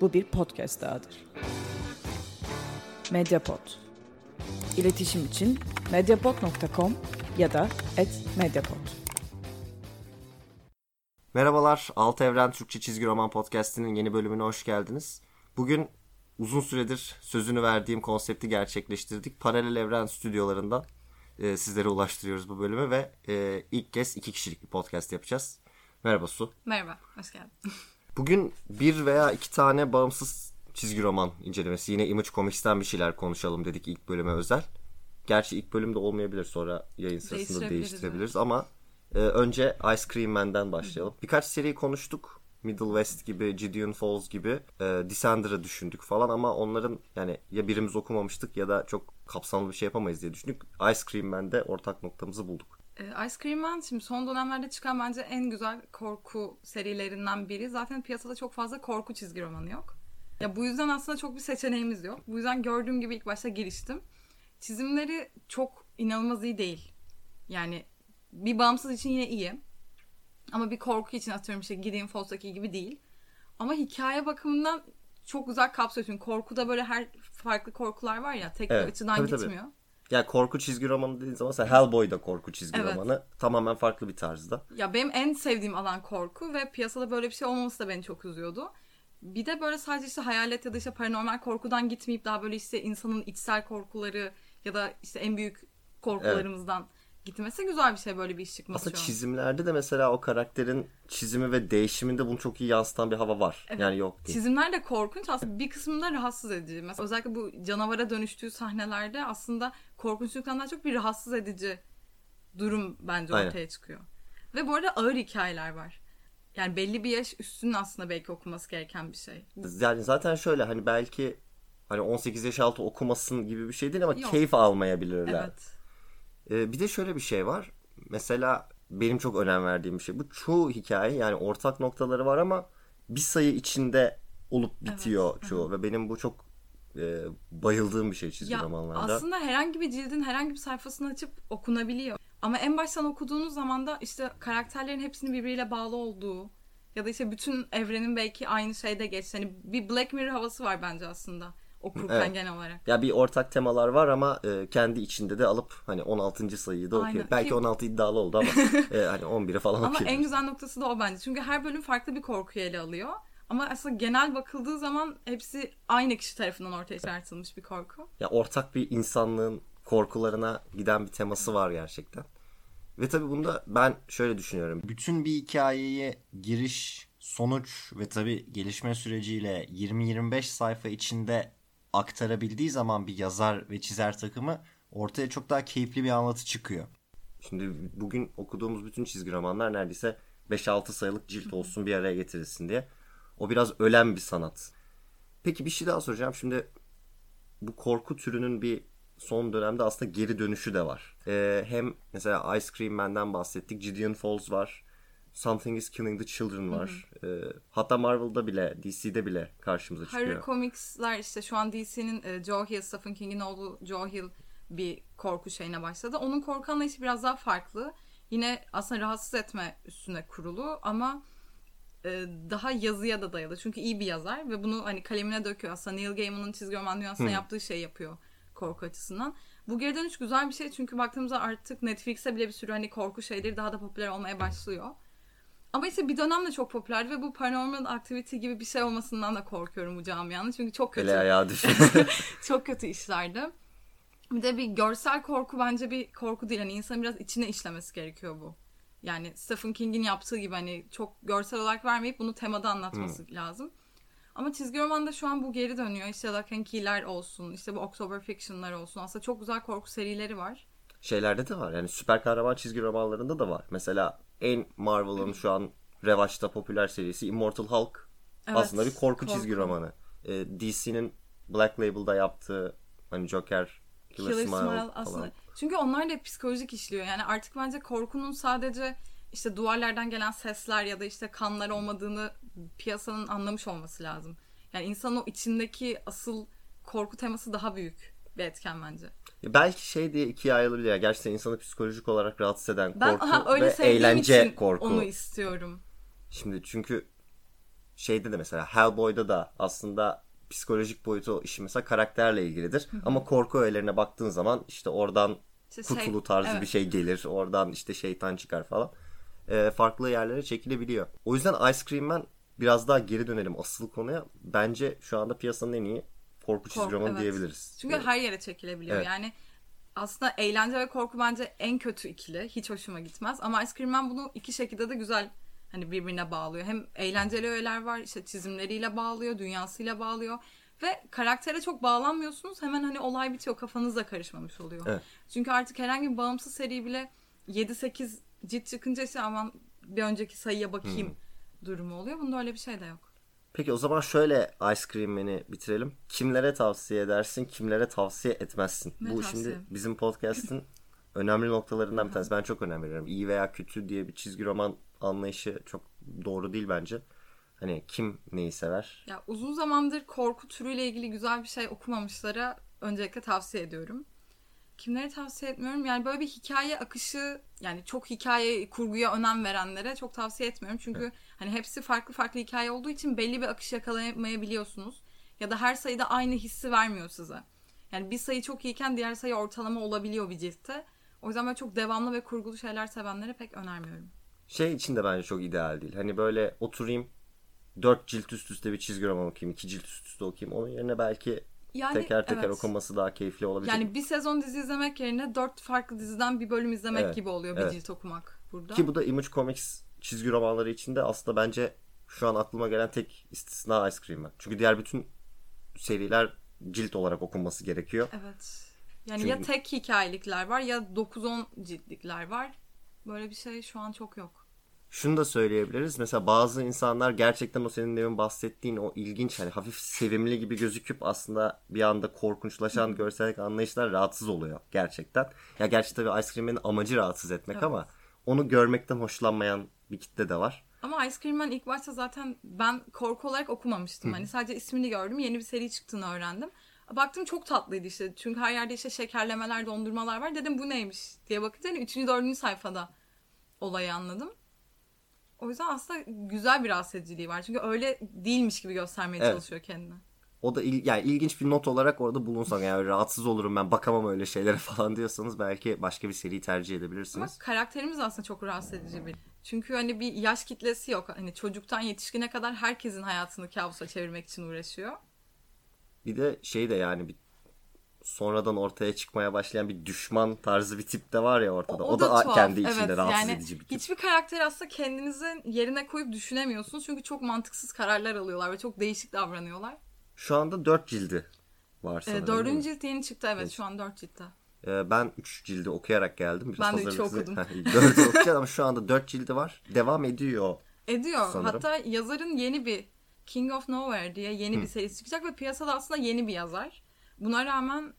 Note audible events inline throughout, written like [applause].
bu bir podcast dahadır. Mediapod. İletişim için mediapod.com ya da @mediapod. Merhabalar, Altı Evren Türkçe Çizgi Roman Podcast'inin yeni bölümüne hoş geldiniz. Bugün uzun süredir sözünü verdiğim konsepti gerçekleştirdik. Paralel Evren stüdyolarından e, sizlere ulaştırıyoruz bu bölümü ve e, ilk kez iki kişilik bir podcast yapacağız. Merhaba Su. Merhaba, hoş geldin. [laughs] Bugün bir veya iki tane bağımsız çizgi roman incelemesi. Yine Image Comics'ten bir şeyler konuşalım dedik ilk bölüme özel. Gerçi ilk bölümde olmayabilir sonra yayın sırasında Değiştirebiliriz, ama e, önce Ice Cream Man'den başlayalım. Birkaç seri konuştuk. Middle West gibi, Gideon Falls gibi e, Descender'ı düşündük falan ama onların yani ya birimiz okumamıştık ya da çok kapsamlı bir şey yapamayız diye düşündük. Ice Cream Man'de ortak noktamızı bulduk. Ee, Ice Cream Man şimdi son dönemlerde çıkan bence en güzel korku serilerinden biri. Zaten piyasada çok fazla korku çizgi romanı yok. Ya bu yüzden aslında çok bir seçeneğimiz yok. Bu yüzden gördüğüm gibi ilk başta giriştim. Çizimleri çok inanılmaz iyi değil. Yani bir bağımsız için yine iyi. Ama bir korku için atıyorum işte Gideon Falls'taki gibi değil. Ama hikaye bakımından çok güzel kapsıyor. Çünkü korkuda böyle her farklı korkular var ya. Tek bir Evet, açıdan tabii, tabii. Yani korku çizgi romanı dediğin zaman mesela Hellboy da korku çizgi Evet. romanı. Tamamen farklı bir tarzda. Ya benim en sevdiğim alan korku ve piyasada böyle bir şey olmaması da beni çok üzüyordu. Bir de böyle sadece işte hayalet ya da işte paranormal korkudan gitmeyip daha böyle işte insanın içsel korkuları ya da işte en büyük korkularımızdan gitmesi güzel bir şey böyle bir iş çıkması Aslında çizimlerde de mesela o karakterin çizimi ve değişiminde bunu çok iyi yansıtan bir hava var. Evet. Yani yok değil. Çizimler de korkunç aslında bir kısmında rahatsız edici. Mesela özellikle bu canavara dönüştüğü sahnelerde aslında korkunçluktan daha çok bir rahatsız edici durum bence Aynen. ortaya çıkıyor. Ve bu arada ağır hikayeler var. Yani belli bir yaş üstünün aslında belki okuması gereken bir şey. Yani zaten şöyle hani belki hani 18 yaş altı okumasın gibi bir şey değil ama Yok. keyif almayabilirler. Evet. Ee, bir de şöyle bir şey var. Mesela benim çok önem verdiğim bir şey. Bu çoğu hikaye yani ortak noktaları var ama bir sayı içinde olup bitiyor Evet. çoğu. Ve benim bu çok e, bayıldığım bir şey çizgi Ya romanlarda. aslında herhangi bir cildin herhangi bir sayfasını açıp okunabiliyor. Ama en baştan okuduğunuz zaman da işte karakterlerin hepsinin birbiriyle bağlı olduğu ya da işte bütün evrenin belki aynı şeyde geçti. Hani bir Black Mirror havası var bence aslında okurken Evet. genel olarak. Ya bir ortak temalar var ama e, kendi içinde de alıp hani 16. sayıyı da okuyor. Aynen. Belki Ki- 16 iddialı oldu ama [laughs] e, hani 11'e falan Ama okuyor. en güzel noktası da o bence. Çünkü her bölüm farklı bir korkuyu ele alıyor. Ama aslında genel bakıldığı zaman hepsi aynı kişi tarafından ortaya çıkartılmış bir korku. Ya ortak bir insanlığın korkularına giden bir teması var gerçekten. Ve tabii bunda ben şöyle düşünüyorum. Bütün bir hikayeyi giriş, sonuç ve tabii gelişme süreciyle 20-25 sayfa içinde aktarabildiği zaman bir yazar ve çizer takımı ortaya çok daha keyifli bir anlatı çıkıyor. Şimdi bugün okuduğumuz bütün çizgi romanlar neredeyse 5-6 sayılık cilt olsun bir araya getirilsin diye. O biraz ölen bir sanat. Peki bir şey daha soracağım. Şimdi bu korku türünün bir son dönemde aslında geri dönüşü de var. Ee, hem mesela Ice Cream Man'den bahsettik. Gideon Falls var. Something is Killing the Children var. Ee, hatta Marvel'da bile, DC'de bile karşımıza çıkıyor. Horror Comics'ler işte şu an DC'nin e, Joe Hill, Stephen King'in oğlu Joe Hill bir korku şeyine başladı. Onun korku anlayışı biraz daha farklı. Yine aslında rahatsız etme üstüne kurulu ama e, daha yazıya da dayalı. Çünkü iyi bir yazar ve bunu hani kalemine döküyor. Aslında Neil Gaiman'ın çizgi roman dünyasında yaptığı şey yapıyor korku açısından. Bu geri dönüş güzel bir şey çünkü baktığımızda artık Netflix'e bile bir sürü hani korku şeyleri daha da popüler olmaya başlıyor. Ama işte bir dönem de çok popülerdi ve bu Paranormal Activity gibi bir şey olmasından da korkuyorum bu camianın. Çünkü çok kötü. Ele ayağı [laughs] çok kötü işlerdi. Bir de bir görsel korku bence bir korku değil. Hani insan biraz içine işlemesi gerekiyor bu. Yani Stephen King'in yaptığı gibi hani çok görsel olarak vermeyip bunu temada anlatması lazım. Ama çizgi romanda şu an bu geri dönüyor. İşte Lock and Key'ler olsun, işte bu October Fiction'lar olsun. Aslında çok güzel korku serileri var. Şeylerde de var. Yani süper kahraman çizgi romanlarında da var. Mesela en Marvel'ın şu an revaçta popüler serisi Immortal Hulk. Evet, aslında bir korku, korku. çizgi romanı. Ee, DC'nin Black Label'da yaptığı hani Joker, Killer, Killer Smile, Smile falan. aslında. Çünkü onlar da psikolojik işliyor. Yani artık bence korkunun sadece işte duvarlardan gelen sesler ya da işte kanlar olmadığını piyasanın anlamış olması lazım. Yani insanın o içindeki asıl korku teması daha büyük bir etken bence. Belki şey diye ikiye ayrılabilir ya. Gerçekten insanı psikolojik olarak rahatsız eden Ben korku aha, öyle ve eğlence için korku. onu istiyorum. Şimdi çünkü şeyde de mesela Hellboy'da da aslında psikolojik boyutu işi mesela karakterle ilgilidir. Ama korku öğelerine baktığın zaman işte oradan İşte şey- kutulu tarzı evet. bir şey gelir. Oradan işte şeytan çıkar falan. Ee, farklı yerlere çekilebiliyor. O yüzden Ice Cream Man biraz daha geri dönelim asıl konuya. Bence şu anda piyasanın en iyi korku çizgi Korku, romanı evet. diyebiliriz. Çünkü her yere çekilebiliyor. Evet. Yani aslında eğlence ve korku bence en kötü ikili. Hiç hoşuma gitmez. Ama Ice Cream Man bunu iki şekilde de güzel hani birbirine bağlıyor. Hem eğlenceli öğeler var, işte çizimleriyle bağlıyor, dünyasıyla bağlıyor. Ve karaktere çok bağlanmıyorsunuz. Hemen hani olay bitiyor. Kafanız da karışmamış oluyor. Evet. Çünkü artık herhangi bir bağımsız seri bile 7-8 cilt çıkınca işte aman bir önceki sayıya bakayım Hmm. durumu oluyor. Bunda öyle bir şey de yok. Peki o zaman şöyle Ice Cream Man'i bitirelim. Kimlere tavsiye edersin, kimlere tavsiye etmezsin? Ne Bu tavsiye? şimdi bizim podcast'ın [laughs] önemli noktalarından bir tanesi. Ben çok önem veriyorum. İyi veya kötü diye bir çizgi roman anlayışı çok doğru değil bence. Hani kim neyi sever? Ya uzun zamandır korku türüyle ilgili güzel bir şey okumamışlara öncelikle tavsiye ediyorum. Kimlere tavsiye etmiyorum? Yani böyle bir hikaye akışı yani çok hikaye kurguya önem verenlere çok tavsiye etmiyorum. Çünkü hani hepsi farklı farklı hikaye olduğu için belli bir akış yakalayamayabiliyorsunuz. Ya da her sayıda aynı hissi vermiyor size. Yani bir sayı çok iyiyken diğer sayı ortalama olabiliyor bir ciltte. O yüzden ben çok devamlı ve kurgulu şeyler sevenlere pek önermiyorum. Şey için de bence çok ideal değil. Hani böyle oturayım dört cilt üst üste bir çizgi roman okuyayım, iki cilt üst üste okuyayım. Onun yerine belki Yani teker teker evet. okunması daha keyifli olabilir. Yani bir sezon dizi izlemek yerine dört farklı diziden bir bölüm izlemek Evet, gibi oluyor bir evet. cilt okumak burada. Ki bu da Image Comics çizgi romanları içinde aslında bence şu an aklıma gelen tek istisna Ice Cream Man. Çünkü diğer bütün seriler cilt olarak okunması gerekiyor. Evet. Yani Çünkü- ya tek hikayelikler var ya 9-10 ciltlikler var. Böyle bir şey şu an çok yok. Şunu da söyleyebiliriz. Mesela bazı insanlar gerçekten o senin demin bahsettiğin o ilginç hani hafif sevimli gibi gözüküp aslında bir anda korkunçlaşan görsellik anlayışlar rahatsız oluyor gerçekten. Ya gerçi tabii Ice Cream Man'in amacı rahatsız etmek Evet. ama onu görmekten hoşlanmayan bir kitle de var. Ama Ice Cream Man ilk başta zaten ben korku olarak okumamıştım. Hani sadece ismini gördüm. Yeni bir seri çıktığını öğrendim. Baktım çok tatlıydı işte. Çünkü her yerde işte şekerlemeler, dondurmalar var. Dedim bu neymiş diye bakınca hani 3. 4. sayfada olayı anladım. O yüzden aslında güzel bir rahatsız ediciliği var. Çünkü öyle değilmiş gibi göstermeye Evet. çalışıyor kendini. O da il, yani ilginç bir not olarak orada bulunsan yani rahatsız olurum ben bakamam öyle şeylere [laughs] falan diyorsanız belki başka bir seri tercih Ama edebilirsiniz. karakterimiz aslında çok rahatsız edici bir. Çünkü hani bir yaş kitlesi yok. Hani çocuktan yetişkine kadar herkesin hayatını kabusa çevirmek için uğraşıyor. Bir de şey de yani bir sonradan ortaya çıkmaya başlayan bir düşman tarzı bir tip de var ya ortada. O, da, tuhaf. kendi içinde Evet, rahatsız yani edici bir tip. Hiçbir karakteri aslında kendinizin yerine koyup düşünemiyorsunuz. Çünkü çok mantıksız kararlar alıyorlar ve çok değişik davranıyorlar. Şu anda 4 cildi var Ee, sanırım. dördüncü değil mi? cilt yeni çıktı evet Evet. şu an dört ciltte. Ee, ben 3 cildi okuyarak geldim. Biraz Ben de üçü hazırlıksız- okudum. [laughs] 4 okuyacağım ama şu anda 4 cildi var. Devam ediyor. Ediyor. Sanırım. Hatta yazarın yeni bir King of Nowhere diye yeni bir serisi çıkacak ve piyasada aslında yeni bir yazar. Buna rağmen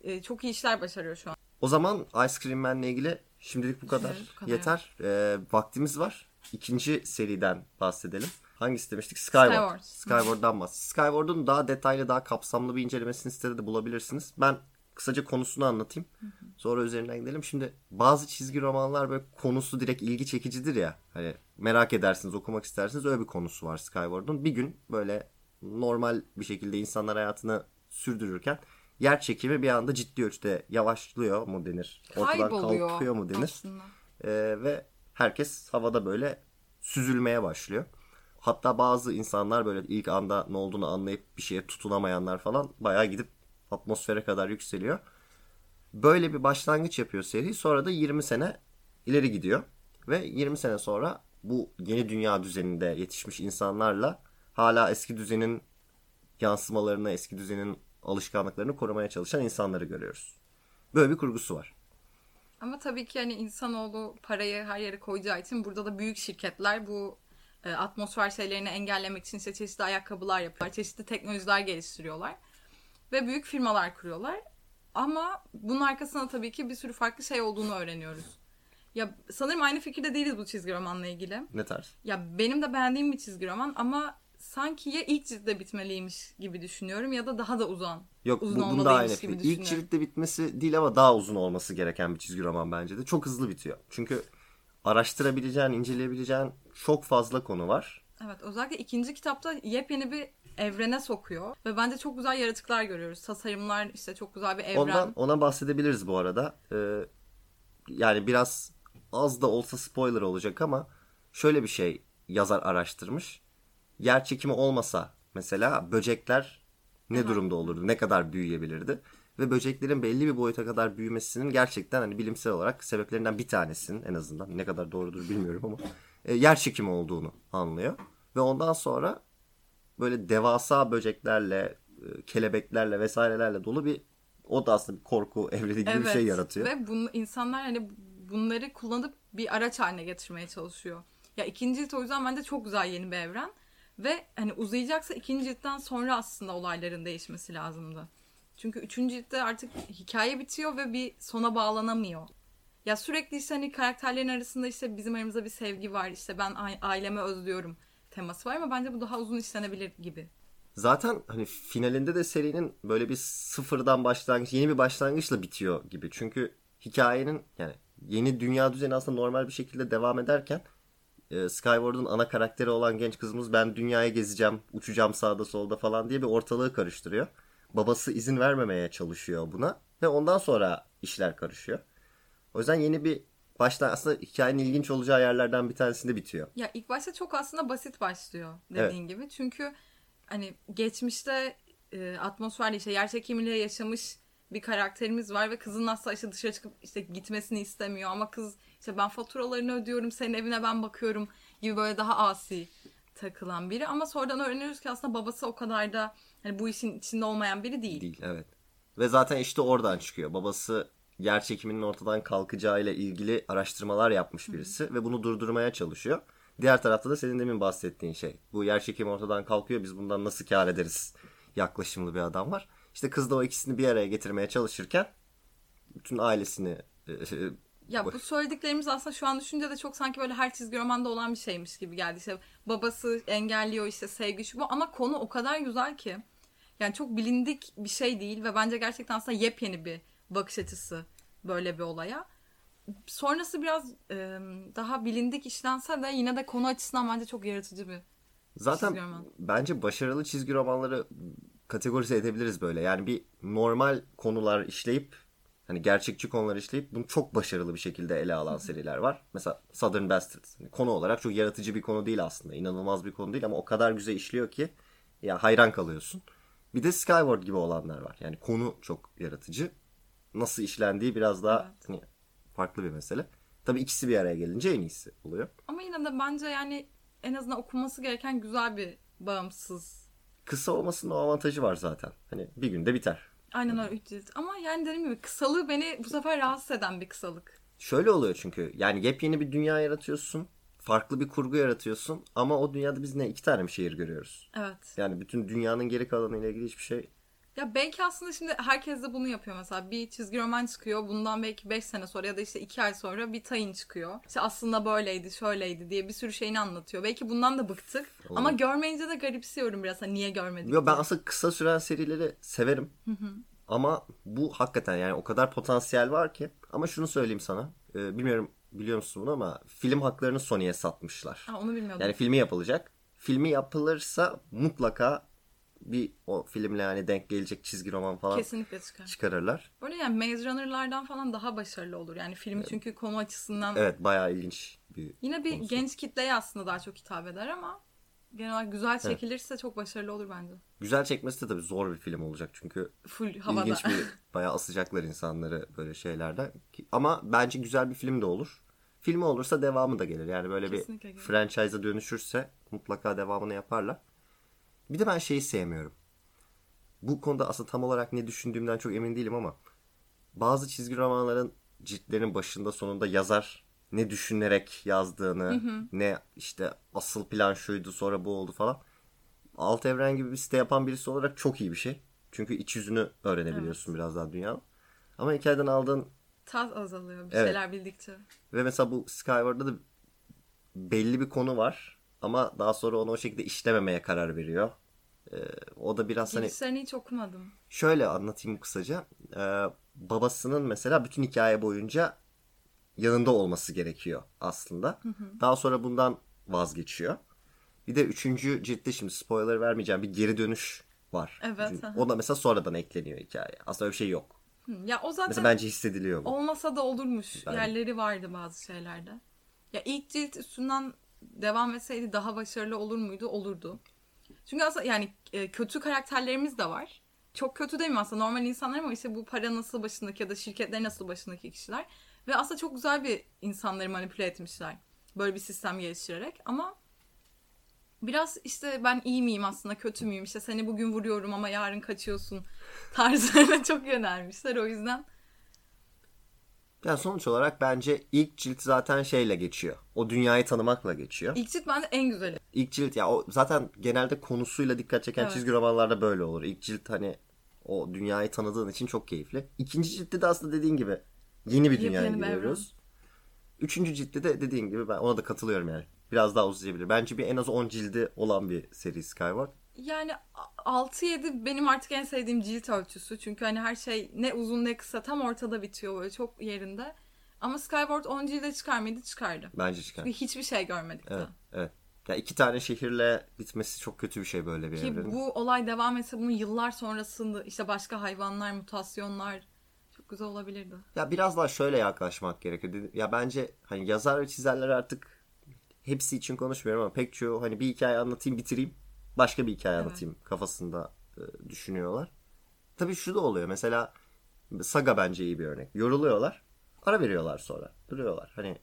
e, çok iyi işler başarıyor şu an. O zaman Ice Cream Man'le ilgili şimdilik bu kadar. Şimdilik bu kadar, Yeter. Ee, vaktimiz var. İkinci seriden bahsedelim. Hangisi demiştik? Skyward. Skyward. Skyward'dan bahsedelim. Skyward'un daha detaylı, daha kapsamlı bir incelemesini sitede de bulabilirsiniz. Ben kısaca konusunu anlatayım. Sonra üzerinden gidelim. Şimdi bazı çizgi romanlar böyle konusu direkt ilgi çekicidir ya. Hani merak edersiniz, okumak istersiniz. Öyle bir konusu var Skyward'un. Bir gün böyle normal bir şekilde insanlar hayatını sürdürürken yer çekimi bir anda ciddi ölçüde yavaşlıyor mu denir? Ortadan Kayboluyor kalkıyor mu denir? aslında. Ee, ve herkes havada böyle süzülmeye başlıyor. Hatta bazı insanlar böyle ilk anda ne olduğunu anlayıp bir şeye tutunamayanlar falan bayağı gidip atmosfere kadar yükseliyor. Böyle bir başlangıç yapıyor seri. Sonra da 20 sene ileri gidiyor. Ve 20 sene sonra bu yeni dünya düzeninde yetişmiş insanlarla hala eski düzenin yansımalarını, eski düzenin alışkanlıklarını korumaya çalışan insanları görüyoruz. Böyle bir kurgusu var. Ama tabii ki hani insanoğlu parayı her yere koyacağı için burada da büyük şirketler bu e, atmosfer şeylerini engellemek için işte çeşitli ayakkabılar yapıyorlar. Çeşitli teknolojiler geliştiriyorlar. Ve büyük firmalar kuruyorlar. Ama bunun arkasında tabii ki bir sürü farklı şey olduğunu öğreniyoruz. Ya sanırım aynı fikirde değiliz bu çizgi romanla ilgili. Ne tarz? Ya benim de beğendiğim bir çizgi roman ama sanki ya ilk ciltte bitmeliymiş gibi düşünüyorum ya da daha da uzun. Yok uzun bu, bunda aynı. gibi. İlk ciltte bitmesi değil ama daha uzun olması gereken bir çizgi roman bence de. Çok hızlı bitiyor. Çünkü araştırabileceğin, inceleyebileceğin çok fazla konu var. Evet özellikle ikinci kitapta yepyeni bir evrene sokuyor. Ve bence çok güzel yaratıklar görüyoruz. Tasarımlar işte çok güzel bir evren. Ondan ona bahsedebiliriz bu arada. Ee, yani biraz az da olsa spoiler olacak ama şöyle bir şey yazar araştırmış. Yer çekimi olmasa mesela böcekler ne Evet. durumda olurdu? Ne kadar büyüyebilirdi? Ve böceklerin belli bir boyuta kadar büyümesinin gerçekten hani bilimsel olarak sebeplerinden bir tanesinin en azından ne kadar doğrudur bilmiyorum ama e, yer çekimi olduğunu anlıyor. Ve ondan sonra böyle devasa böceklerle, e, kelebeklerle vesairelerle dolu bir o da aslında bir korku evreni gibi bir şey yaratıyor. Ve bunu, insanlar hani bunları kullanıp bir araç haline getirmeye çalışıyor. Ya ikinci cilt o yüzden bence çok güzel yeni bir evren. Ve hani uzayacaksa ikinci ciltten sonra aslında olayların değişmesi lazımdı. Çünkü üçüncü ciltte artık hikaye bitiyor ve bir sona bağlanamıyor. Ya sürekli işte hani karakterlerin arasında işte bizim aramızda bir sevgi var. işte ben a- ailemi özlüyorum teması var ama bence bu daha uzun işlenebilir gibi. Zaten hani finalinde de serinin böyle bir sıfırdan başlangıç, yeni bir başlangıçla bitiyor gibi. Çünkü hikayenin yani yeni dünya düzeni aslında normal bir şekilde devam ederken e, Skyward'un ana karakteri olan genç kızımız ben dünyaya gezeceğim, uçacağım sağda solda falan diye bir ortalığı karıştırıyor. Babası izin vermemeye çalışıyor buna ve ondan sonra işler karışıyor. O yüzden yeni bir baştan aslında hikayenin ilginç olacağı yerlerden bir tanesinde bitiyor. Ya ilk başta çok aslında basit başlıyor dediğin gibi. Çünkü hani geçmişte e, atmosferde işte yer çekimiyle yaşamış bir karakterimiz var ve kızın asla işte dışarı çıkıp işte gitmesini istemiyor ama kız işte ben faturalarını ödüyorum senin evine ben bakıyorum gibi böyle daha asi takılan biri ama sonradan öğreniyoruz ki aslında babası o kadar da hani bu işin içinde olmayan biri değil. Değil evet. Ve zaten işte oradan çıkıyor. Babası yer çekiminin ortadan kalkacağıyla ilgili araştırmalar yapmış birisi ve bunu durdurmaya çalışıyor. Diğer tarafta da senin demin bahsettiğin şey. Bu yer çekimi ortadan kalkıyor biz bundan nasıl kar ederiz yaklaşımlı bir adam var. İşte kız da o ikisini bir araya getirmeye çalışırken bütün ailesini e, Ya bu söylediklerimiz aslında şu an düşünce de çok sanki böyle her çizgi romanda olan bir şeymiş gibi geldi. İşte babası engelliyor işte sevgi şu bu ama konu o kadar güzel ki. Yani çok bilindik bir şey değil ve bence gerçekten aslında yepyeni bir bakış açısı böyle bir olaya. Sonrası biraz e, daha bilindik işlense de yine de konu açısından bence çok yaratıcı bir Zaten bence başarılı çizgi romanları kategorize edebiliriz böyle. Yani bir normal konular işleyip hani gerçekçi konular işleyip bunu çok başarılı bir şekilde ele alan seriler var. Mesela Southern Bastards. Hani konu olarak çok yaratıcı bir konu değil aslında. İnanılmaz bir konu değil ama o kadar güzel işliyor ki ya hayran kalıyorsun. Bir de Skyward gibi olanlar var. Yani konu çok yaratıcı. Nasıl işlendiği biraz daha Evet. hani farklı bir mesele. Tabii ikisi bir araya gelince en iyisi oluyor. Ama yine de bence yani en azından okunması gereken güzel bir bağımsız Kısa olmasının o avantajı var zaten. Hani bir günde biter. Aynen öyle 3 cilt. Ama yani dediğim gibi kısalığı beni bu sefer rahatsız eden bir kısalık. Şöyle oluyor çünkü yani yepyeni bir dünya yaratıyorsun. Farklı bir kurgu yaratıyorsun. Ama o dünyada biz ne iki tane mi şehir görüyoruz? Evet. Yani bütün dünyanın geri kalanıyla ilgili hiçbir şey. Ya belki aslında şimdi herkes de bunu yapıyor mesela. Bir çizgi roman çıkıyor. Bundan belki 5 sene sonra ya da işte 2 ay sonra bir tayın çıkıyor. İşte aslında böyleydi, şöyleydi diye bir sürü şeyini anlatıyor. Belki bundan da bıktık. Ama görmeyince de garipsiyorum biraz. Hani niye görmedik Yo, ben aslında kısa süren serileri severim. Ama bu hakikaten yani o kadar potansiyel var ki. Ama şunu söyleyeyim sana. Ee, bilmiyorum biliyor musun bunu ama film haklarını Sony'ye satmışlar. Ha, onu bilmiyordum. Yani filmi yapılacak. Filmi yapılırsa mutlaka bir o filmle yani denk gelecek çizgi roman falan Kesinlikle çıkar. çıkarırlar. Böyle yani Maze Runner'lardan falan daha başarılı olur. Yani filmi çünkü konu açısından Evet bayağı ilginç bir yine bir konusu. genç kitleye aslında daha çok hitap eder ama genel olarak güzel çekilirse çok başarılı olur bence. Güzel çekmesi de tabii zor bir film olacak çünkü Full havada. ilginç bir bayağı asacaklar insanları böyle şeylerden. Ama bence güzel bir film de olur. Filmi olursa devamı da gelir. Yani böyle Kesinlikle bir gelir. franchise'a dönüşürse mutlaka devamını yaparlar. Bir de ben şeyi sevmiyorum. Bu konuda aslında tam olarak ne düşündüğümden çok emin değilim ama bazı çizgi romanların ciltlerin başında sonunda yazar ne düşünerek yazdığını, ne işte asıl plan şuydu sonra bu oldu falan. Alt evren gibi bir site yapan birisi olarak çok iyi bir şey. Çünkü iç yüzünü öğrenebiliyorsun biraz daha dünyanın. Ama hikayeden aldığın Tat azalıyor bir Evet. şeyler bildikçe. ve mesela bu Skyward'da da belli bir konu var ama daha sonra onu o şekilde işlememeye karar veriyor. Ee, o da biraz hani Girişlerini hiç okumadım. şöyle anlatayım kısaca. Ee, babasının mesela bütün hikaye boyunca yanında olması gerekiyor aslında. Daha sonra bundan vazgeçiyor. Bir de üçüncü ciltte şimdi spoiler vermeyeceğim bir geri dönüş var. Evet, Çünkü. O da mesela sonradan ekleniyor hikayeye. Aslında öyle bir şey yok. Hı, Ya o zaten Mesela bence hissediliyor bu. olmasa da olurmuş. Bence. Yerleri vardı bazı şeylerde. Ya ilk cilt üstünden devam etseydi daha başarılı olur muydu? Olurdu. Çünkü aslında yani e, kötü karakterlerimiz de var. Çok kötü mi aslında normal insanlar ama işte bu para nasıl başındaki ya da şirketlerin nasıl başındaki kişiler. Ve aslında çok güzel bir insanları manipüle etmişler. Böyle bir sistem geliştirerek ama biraz işte ben iyi miyim aslında kötü müyüm işte seni bugün vuruyorum ama yarın kaçıyorsun [laughs] tarzlarına çok yönelmişler o yüzden Yani sonuç olarak bence ilk cilt zaten şeyle geçiyor. O dünyayı tanımakla geçiyor. ilk cilt bence en güzeli. İlk cilt ya o zaten genelde konusuyla dikkat çeken Evet. çizgi romanlarda böyle olur. İlk cilt hani o dünyayı tanıdığın için çok keyifli. İkinci ciltte de aslında dediğin gibi yeni bir dünyaya giriyoruz. Üçüncü ciltte de dediğin gibi ben ona da katılıyorum yani. Biraz daha uzayabilir. Bence bir en az 10 cildi olan bir seri Skyward. Yani 6-7 benim artık en sevdiğim cilt ölçüsü. Çünkü hani her şey ne uzun ne kısa tam ortada bitiyor böyle çok yerinde. Ama Skyward 10 cilde çıkar mıydı? Çıkardı. Bence çıkar. Çünkü hiçbir şey görmedik Evet, daha. evet. Ya iki tane şehirle bitmesi çok kötü bir şey böyle bir Ki evrenin. bu olay devam etse bunun yıllar sonrasında işte başka hayvanlar, mutasyonlar çok güzel olabilirdi. Ya biraz daha şöyle yaklaşmak gerekiyor. Ya bence hani yazar ve çizerler artık hepsi için konuşmuyorum ama pek çoğu hani bir hikaye anlatayım bitireyim başka bir hikaye Evet. anlatayım kafasında e, düşünüyorlar. Tabii şu da oluyor mesela Saga bence iyi bir örnek. Yoruluyorlar ara veriyorlar sonra duruyorlar. Hani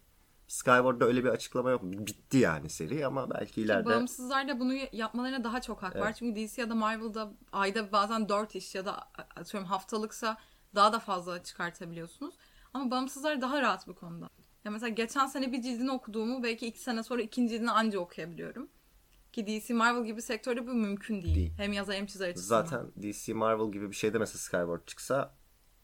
Skyward'da öyle bir açıklama yok. Bitti yani seri ama belki ileride Bağımsızlar da bunu yapmalarına daha çok hak var. Evet. Çünkü DC ya da Marvel'da ayda bazen 4 iş ya da atıyorum haftalıksa daha da fazla çıkartabiliyorsunuz. Ama bağımsızlar daha rahat bu konuda. Ya mesela geçen sene bir cildini okuduğumu belki iki sene sonra ikinci cildini anca okuyabiliyorum. Ki DC Marvel gibi sektörde bu mümkün değil. Değil. Hem yazar hem çizer açısından. zaten DC Marvel gibi bir şeyde mesela Skyward çıksa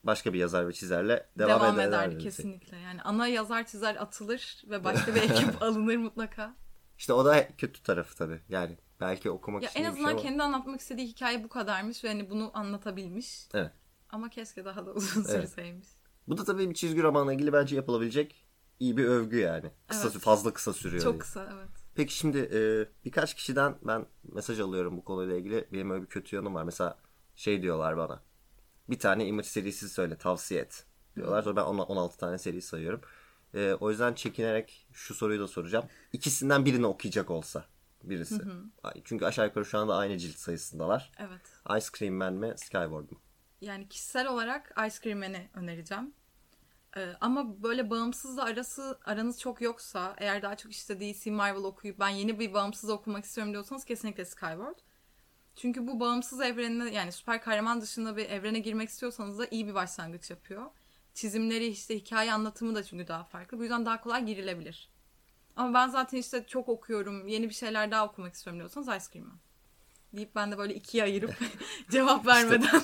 başka bir yazar ve çizerle devam, devam, eder- ederdi kesinlikle. Yani ana yazar çizer atılır ve başka bir ekip [laughs] alınır mutlaka. İşte o da kötü tarafı tabii. Yani belki okumak Ya için en şey azından ama- kendi anlatmak istediği hikaye bu kadarmış ve hani bunu anlatabilmiş. Evet. Ama keşke daha da uzun Evet. sürseymiş. Bu da tabii bir çizgi romanla ilgili bence yapılabilecek iyi bir övgü yani. Kısa Evet. fazla kısa sürüyor. Çok diye. kısa evet. Peki şimdi e, birkaç kişiden ben mesaj alıyorum bu konuyla ilgili. Benim öyle bir kötü yanım var. Mesela şey diyorlar bana. Bir tane Image serisi söyle tavsiye et diyorlar. Sonra ben ona 16 tane seri sayıyorum. E, o yüzden çekinerek şu soruyu da soracağım. İkisinden birini okuyacak olsa birisi. Ay, Çünkü aşağı yukarı şu anda aynı cilt sayısındalar. Evet. Ice Cream Man mi Skyward mu? Yani kişisel olarak Ice Cream Man'i önereceğim. Ee, ama böyle bağımsızla arası aranız çok yoksa eğer daha çok işte DC Marvel okuyup ben yeni bir bağımsız okumak istiyorum diyorsanız kesinlikle Skyward. Çünkü bu bağımsız evrenine yani süper kahraman dışında bir evrene girmek istiyorsanız da iyi bir başlangıç yapıyor. Çizimleri işte hikaye anlatımı da çünkü daha farklı. Bu yüzden daha kolay girilebilir. Ama ben zaten işte çok okuyorum, yeni bir şeyler daha okumak istiyorum diyorsanız Ice Cream Man. Deyip ben de böyle ikiye ayırıp [laughs] cevap vermeden.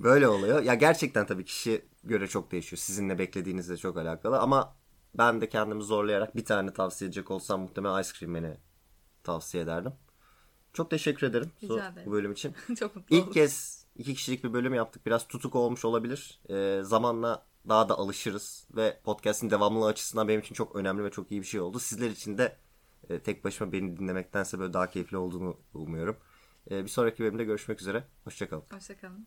Böyle oluyor. Ya gerçekten tabii kişi göre çok değişiyor. Sizin ne beklediğinizle çok alakalı ama ben de kendimi zorlayarak bir tane tavsiye edecek olsam muhtemelen Ice Cream Man'i tavsiye ederdim. Çok teşekkür ederim Rica bu- ederim. bu bölüm için. [laughs] çok mutlu İlk oldum. kez iki kişilik bir bölüm yaptık. Biraz tutuk olmuş olabilir. Ee, zamanla daha da alışırız ve podcast'in devamlılığı açısından benim için çok önemli ve çok iyi bir şey oldu. Sizler için de e, tek başıma beni dinlemektense böyle daha keyifli olduğunu umuyorum. Ee, bir sonraki bölümde görüşmek üzere. Hoşçakalın. Hoşçakalın.